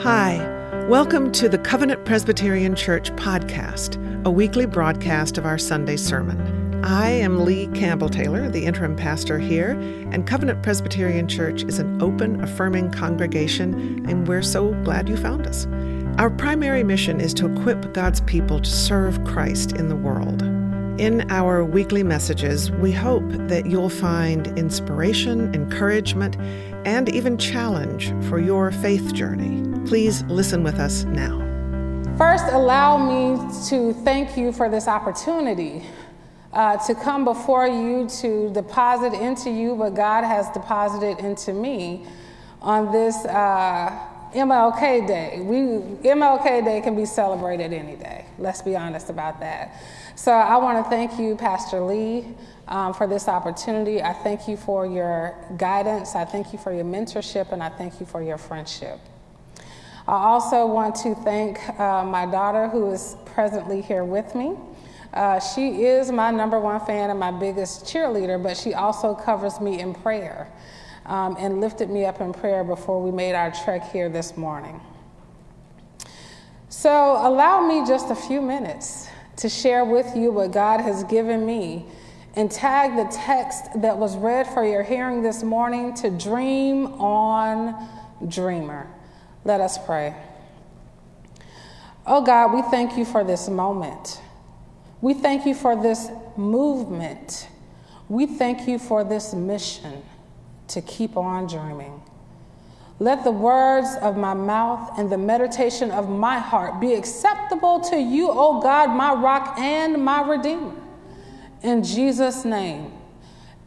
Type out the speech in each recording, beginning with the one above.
Hi, welcome to the Covenant Presbyterian Church podcast, a weekly broadcast of our Sunday sermon. I am Lee Campbell Taylor, the interim pastor here, and Covenant Presbyterian Church is an open, affirming congregation, and we're so glad you found us. Our primary mission is to equip God's people to serve Christ in the world. In our weekly messages, we hope that you'll find inspiration, encouragement, and even challenge for your faith journey. Please listen with us now. First, allow me to thank you for this opportunity uh, to come before you to deposit into you what God has deposited into me on this uh, MLK Day. We, MLK Day can be celebrated any day. Let's be honest about that. So I want to thank you, Pastor Lee, um, for this opportunity. I thank you for your guidance. I thank you for your mentorship, and I thank you for your friendship. I also want to thank uh, my daughter who is presently here with me. Uh, she is my number one fan and my biggest cheerleader, but she also covers me in prayer um, and lifted me up in prayer before we made our trek here this morning. So, allow me just a few minutes to share with you what God has given me and tag the text that was read for your hearing this morning to Dream on Dreamer. Let us pray. Oh God, we thank you for this moment. We thank you for this movement. We thank you for this mission to keep on dreaming. Let the words of my mouth and the meditation of my heart be acceptable to you, O God, my rock and my redeemer. In Jesus' name,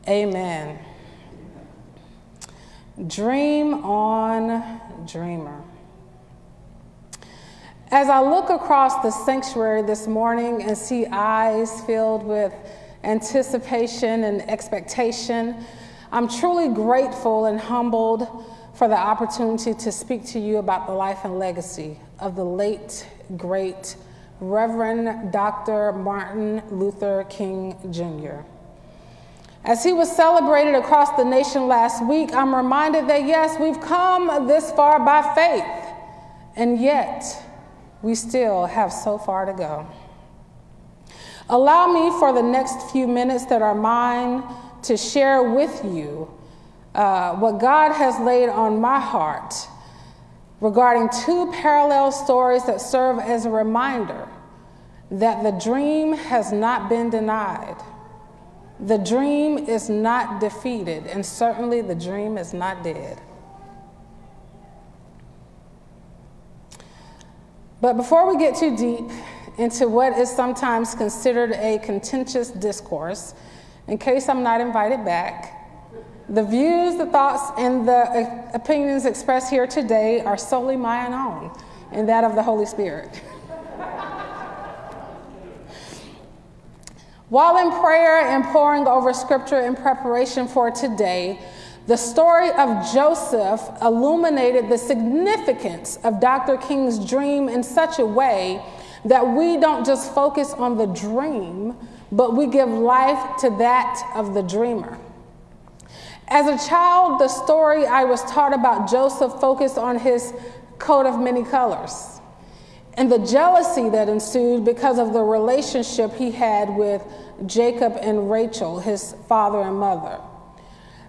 amen. Dream on, dreamer. As I look across the sanctuary this morning and see eyes filled with anticipation and expectation, I'm truly grateful and humbled for the opportunity to speak to you about the life and legacy of the late, great Reverend Dr. Martin Luther King Jr. As he was celebrated across the nation last week, I'm reminded that yes, we've come this far by faith, and yet we still have so far to go. Allow me for the next few minutes that are mine to share with you uh, what God has laid on my heart regarding two parallel stories that serve as a reminder that the dream has not been denied. The dream is not defeated, and certainly the dream is not dead. But before we get too deep into what is sometimes considered a contentious discourse, in case I'm not invited back, the views, the thoughts, and the uh, opinions expressed here today are solely my own and that of the Holy Spirit. While in prayer and poring over scripture in preparation for today, the story of Joseph illuminated the significance of Dr. King's dream in such a way that we don't just focus on the dream, but we give life to that of the dreamer. As a child, the story I was taught about Joseph focused on his coat of many colors and the jealousy that ensued because of the relationship he had with Jacob and Rachel, his father and mother.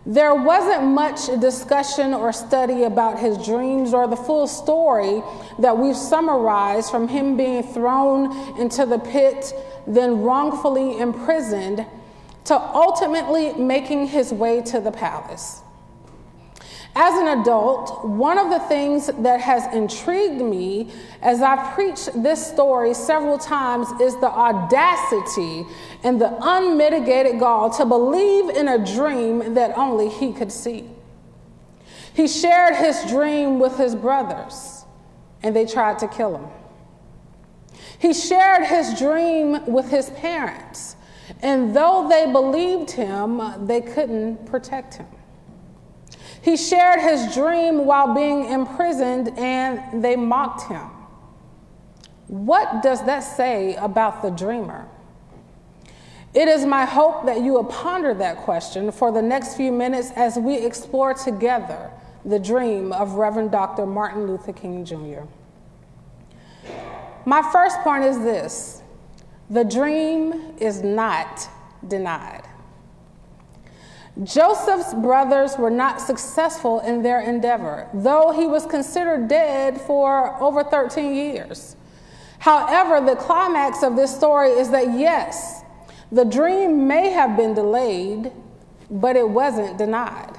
There wasn't much discussion or study about his dreams or the full story that we've summarized from him being thrown into the pit, then wrongfully imprisoned, to ultimately making his way to the palace. As an adult, one of the things that has intrigued me as I've preached this story several times is the audacity and the unmitigated gall to believe in a dream that only he could see. He shared his dream with his brothers, and they tried to kill him. He shared his dream with his parents, and though they believed him, they couldn't protect him. He shared his dream while being imprisoned and they mocked him. What does that say about the dreamer? It is my hope that you will ponder that question for the next few minutes as we explore together the dream of Reverend Dr. Martin Luther King Jr. My first point is this the dream is not denied. Joseph's brothers were not successful in their endeavor, though he was considered dead for over 13 years. However, the climax of this story is that yes, the dream may have been delayed, but it wasn't denied.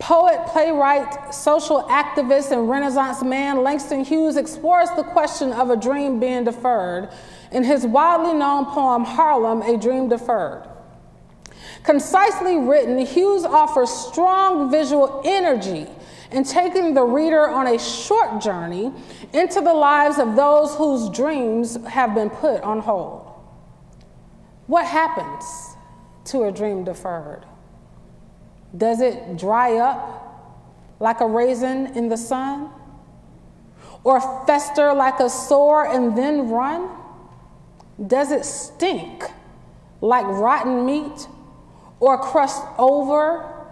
Poet, playwright, social activist, and Renaissance man Langston Hughes explores the question of a dream being deferred in his widely known poem Harlem, A Dream Deferred. Concisely written, Hughes offers strong visual energy in taking the reader on a short journey into the lives of those whose dreams have been put on hold. What happens to a dream deferred? Does it dry up like a raisin in the sun? Or fester like a sore and then run? Does it stink like rotten meat or crust over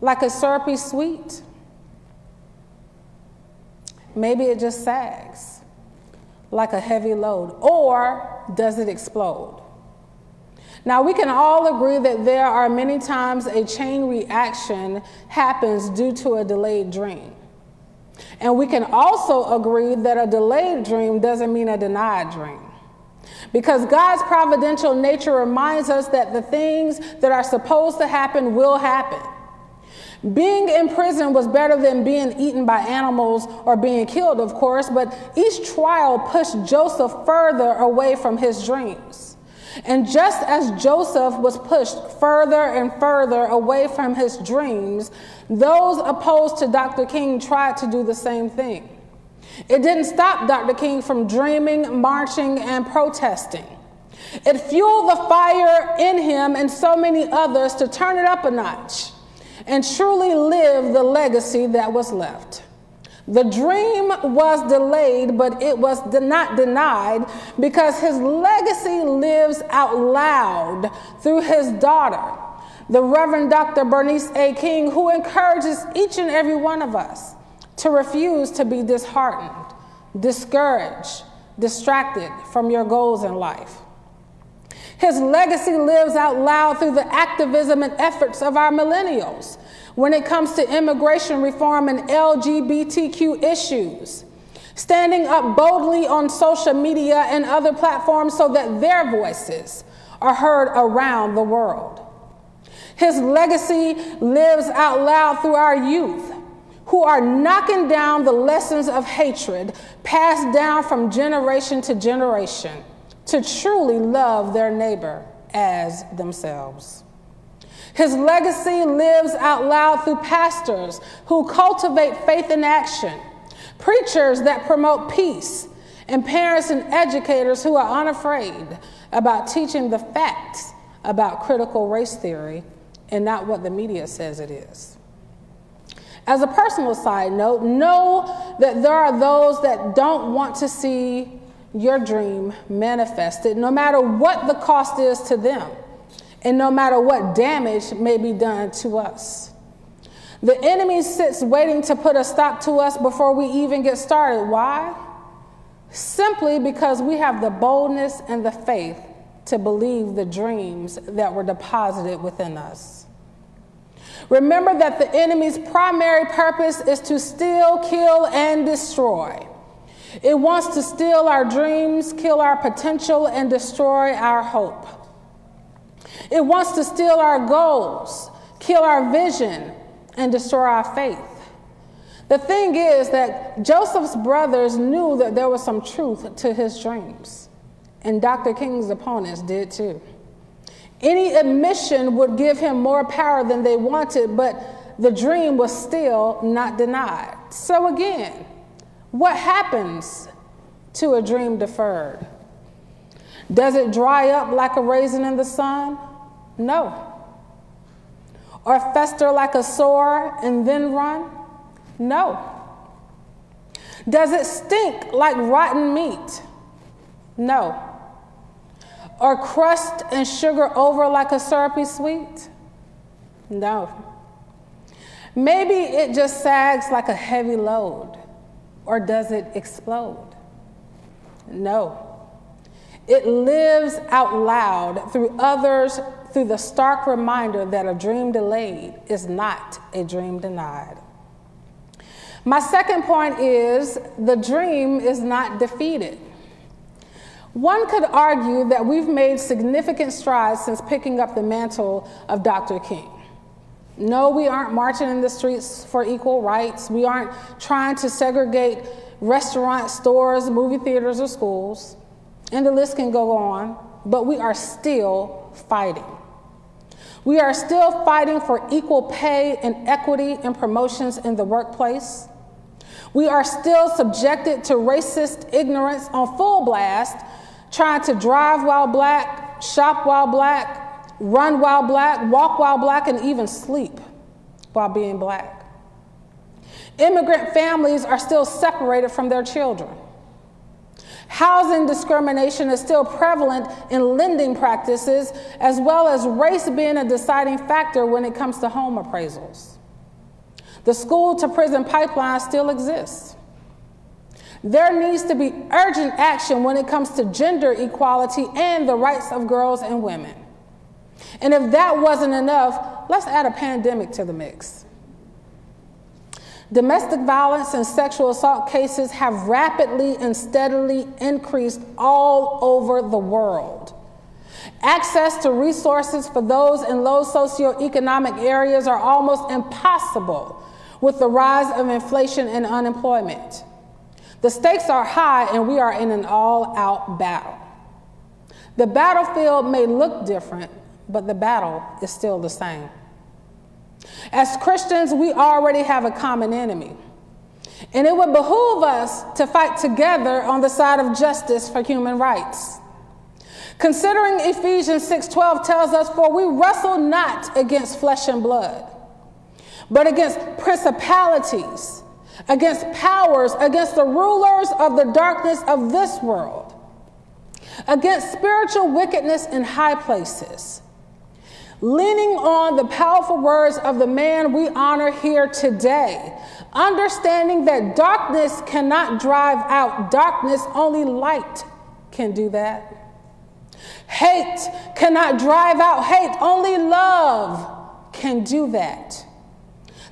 like a syrupy sweet? Maybe it just sags like a heavy load. Or does it explode? Now, we can all agree that there are many times a chain reaction happens due to a delayed dream. And we can also agree that a delayed dream doesn't mean a denied dream. Because God's providential nature reminds us that the things that are supposed to happen will happen. Being in prison was better than being eaten by animals or being killed, of course, but each trial pushed Joseph further away from his dreams. And just as Joseph was pushed further and further away from his dreams, those opposed to Dr. King tried to do the same thing. It didn't stop Dr. King from dreaming, marching, and protesting. It fueled the fire in him and so many others to turn it up a notch and truly live the legacy that was left. The dream was delayed, but it was not denied because his legacy lives out loud through his daughter, the Reverend Dr. Bernice A. King, who encourages each and every one of us to refuse to be disheartened, discouraged, distracted from your goals in life. His legacy lives out loud through the activism and efforts of our millennials when it comes to immigration reform and LGBTQ issues, standing up boldly on social media and other platforms so that their voices are heard around the world. His legacy lives out loud through our youth who are knocking down the lessons of hatred passed down from generation to generation to truly love their neighbor as themselves. His legacy lives out loud through pastors who cultivate faith in action, preachers that promote peace, and parents and educators who are unafraid about teaching the facts about critical race theory and not what the media says it is. As a personal side note, know that there are those that don't want to see your dream manifested, no matter what the cost is to them, and no matter what damage may be done to us. The enemy sits waiting to put a stop to us before we even get started. Why? Simply because we have the boldness and the faith to believe the dreams that were deposited within us. Remember that the enemy's primary purpose is to steal, kill, and destroy. It wants to steal our dreams, kill our potential, and destroy our hope. It wants to steal our goals, kill our vision, and destroy our faith. The thing is that Joseph's brothers knew that there was some truth to his dreams, and Dr. King's opponents did too. Any admission would give him more power than they wanted, but the dream was still not denied. So, again, what happens to a dream deferred? Does it dry up like a raisin in the sun? No. Or fester like a sore and then run? No. Does it stink like rotten meat? No or crust and sugar over like a syrupy sweet? No. Maybe it just sags like a heavy load, or does it explode? No. It lives out loud through others through the stark reminder that a dream delayed is not a dream denied. My second point is the dream is not defeated. One could argue that we've made significant strides since picking up the mantle of Dr. King. No, we aren't marching in the streets for equal rights. We aren't trying to segregate restaurants, stores, movie theaters, or schools. And the list can go on, but we are still fighting. We are still fighting for equal pay and equity and promotions in the workplace. We are still subjected to racist ignorance on full blast, trying to drive while black, shop while black, run while black, walk while black, and even sleep while being black. Immigrant families are still separated from their children. Housing discrimination is still prevalent in lending practices, as well as race being a deciding factor when it comes to home appraisals. The school to prison pipeline still exists. There needs to be urgent action when it comes to gender equality and the rights of girls and women. And if that wasn't enough, let's add a pandemic to the mix. Domestic violence and sexual assault cases have rapidly and steadily increased all over the world. Access to resources for those in low socioeconomic areas are almost impossible with the rise of inflation and unemployment. The stakes are high, and we are in an all out battle. The battlefield may look different, but the battle is still the same. As Christians, we already have a common enemy. And it would behoove us to fight together on the side of justice for human rights. Considering Ephesians 6:12 tells us for we wrestle not against flesh and blood, but against principalities, against powers, against the rulers of the darkness of this world, against spiritual wickedness in high places leaning on the powerful words of the man we honor here today, understanding that darkness cannot drive out darkness, only light can do that. Hate cannot drive out hate, only love can do that.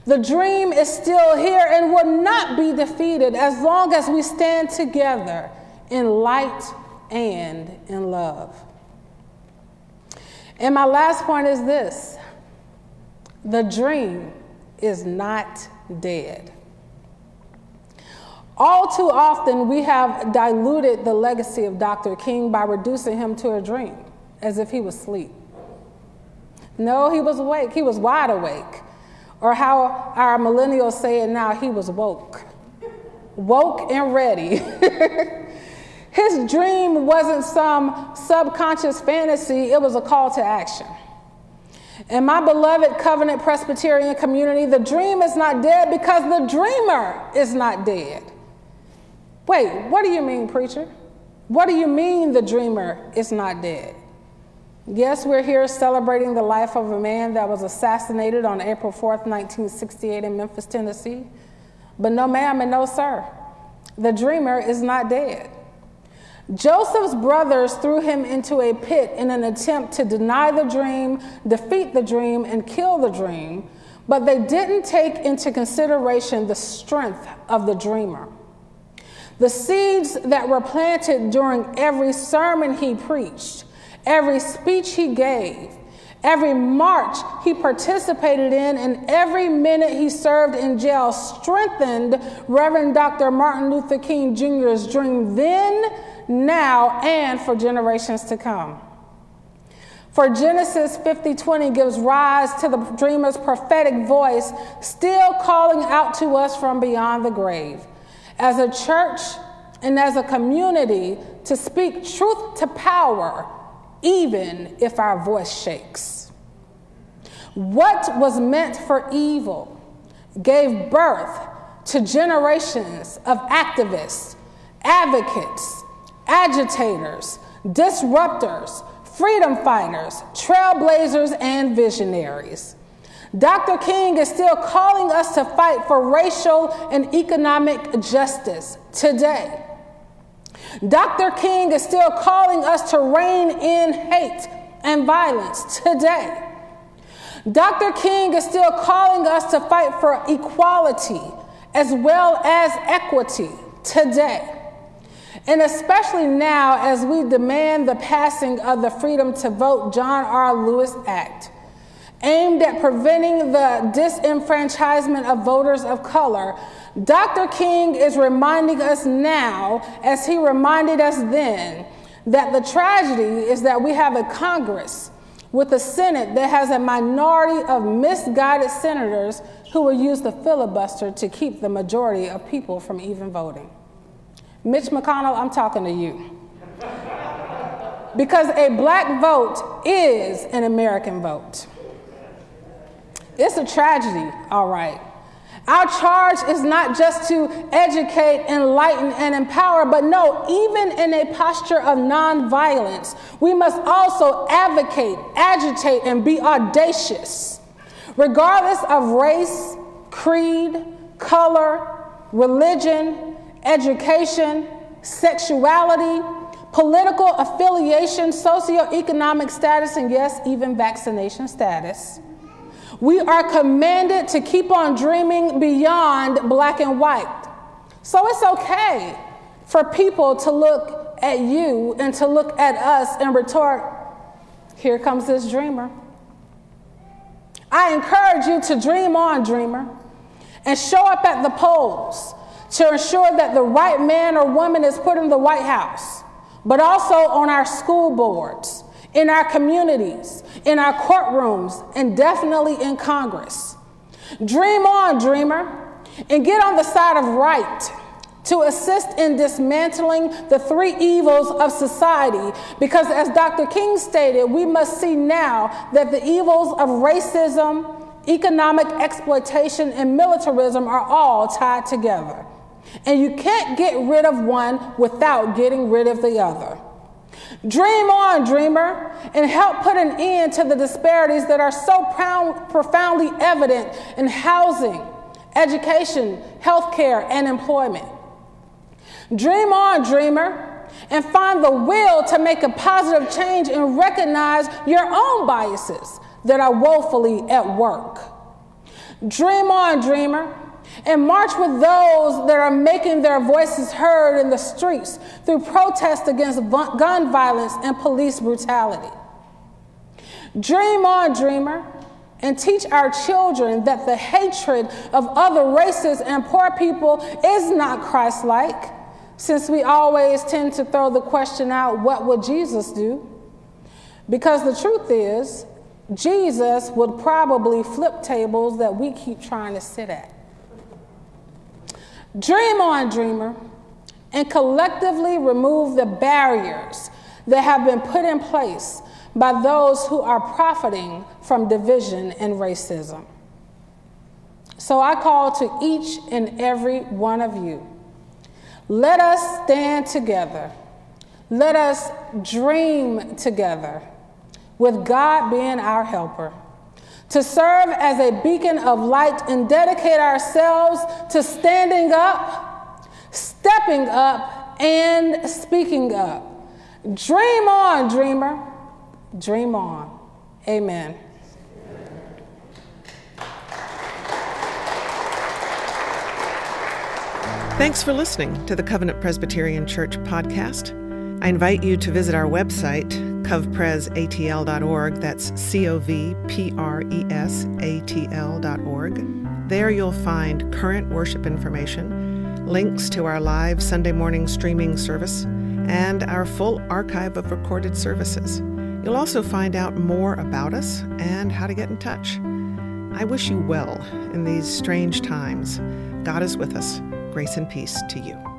The dream is still here and will not be defeated as long as we stand together in light and in love. And my last point is this the dream is not dead. All too often, we have diluted the legacy of Dr. King by reducing him to a dream, as if he was asleep. No, he was awake. He was wide awake. Or how our millennials say it now, he was woke. Woke and ready. His dream wasn't some subconscious fantasy, it was a call to action. In my beloved Covenant Presbyterian community, the dream is not dead because the dreamer is not dead. Wait, what do you mean, preacher? What do you mean the dreamer is not dead? Yes, we're here celebrating the life of a man that was assassinated on April 4th, 1968, in Memphis, Tennessee. But no, ma'am, and no, sir. The dreamer is not dead. Joseph's brothers threw him into a pit in an attempt to deny the dream, defeat the dream, and kill the dream, but they didn't take into consideration the strength of the dreamer. The seeds that were planted during every sermon he preached, every speech he gave, every march he participated in, and every minute he served in jail strengthened Reverend Dr. Martin Luther King Jr.'s dream then now, and for generations to come. For Genesis 50 20 gives rise to the dreamer's prophetic voice, still calling out to us from beyond the grave. As a church and as a community, to speak truth to power, even if our voice shakes. What was meant for evil gave birth to generations of activists, advocates, agitators, disruptors, freedom fighters, trailblazers, and visionaries. Dr. King is still calling us to fight for racial and economic justice today. Dr. King is still calling us to rein in hate and violence today. Dr. King is still calling us to fight for equality as well as equity today. And especially now, as we demand the passing of the Freedom to Vote John R. Lewis Act, aimed at preventing the disenfranchisement of voters of color, Dr. King is reminding us now, as he reminded us then, that the tragedy is that we have a Congress with a Senate that has a minority of misguided senators who will use the filibuster to keep the majority of people from even voting. Mitch McConnell, I'm talking to you. because a black vote is an American vote. It's a tragedy, all right. Our charge is not just to educate, enlighten, and empower, but no, even in a posture of nonviolence, we must also advocate, agitate, and be audacious, regardless of race, creed, color, religion, education, sexuality, political affiliation, socioeconomic status, and yes, even vaccination status. We are commanded to keep on dreaming beyond black and white. So it's okay for people to look at you and to look at us and retort, Here comes this dreamer. I encourage you to dream on, dreamer, and show up at the polls to ensure that the right man or woman is put in the White House, but also on our school boards in our communities, in our courtrooms, and definitely in Congress. Dream on, dreamer, and get on the side of right to assist in dismantling the three evils of society. Because, as Dr. King stated, we must see now that the evils of racism, economic exploitation, and militarism are all tied together. And you can't get rid of one without getting rid of the other. Dream on, dreamer, and help put an end to the disparities that are so profound, profoundly evident in housing, education, healthcare, and employment. Dream on, dreamer, and find the will to make a positive change and recognize your own biases that are woefully at work. Dream on, dreamer and march with those that are making their voices heard in the streets through protest against gun violence and police brutality. Dream on, dreamer, and teach our children that the hatred of other races and poor people is not Christ like, since we always tend to throw the question out what would Jesus do? Because the truth is, Jesus would probably flip tables that we keep trying to sit at. Dream on, dreamer, and collectively remove the barriers that have been put in place by those who are profiting from division and racism. So I call to each and every one of you let us stand together. Let us dream together, with God being our helper to serve as a beacon of light and dedicate ourselves to standing up, stepping up, and speaking up. Dream on, dreamer. Dream on. Amen. Thanks for listening to the Covenant Presbyterian Church podcast. I invite you to visit our website, covpresatl.org. That's C O V P R E S A T L.org. There you'll find current worship information, links to our live Sunday morning streaming service, and our full archive of recorded services. You'll also find out more about us and how to get in touch. I wish you well in these strange times. God is with us. Grace and peace to you.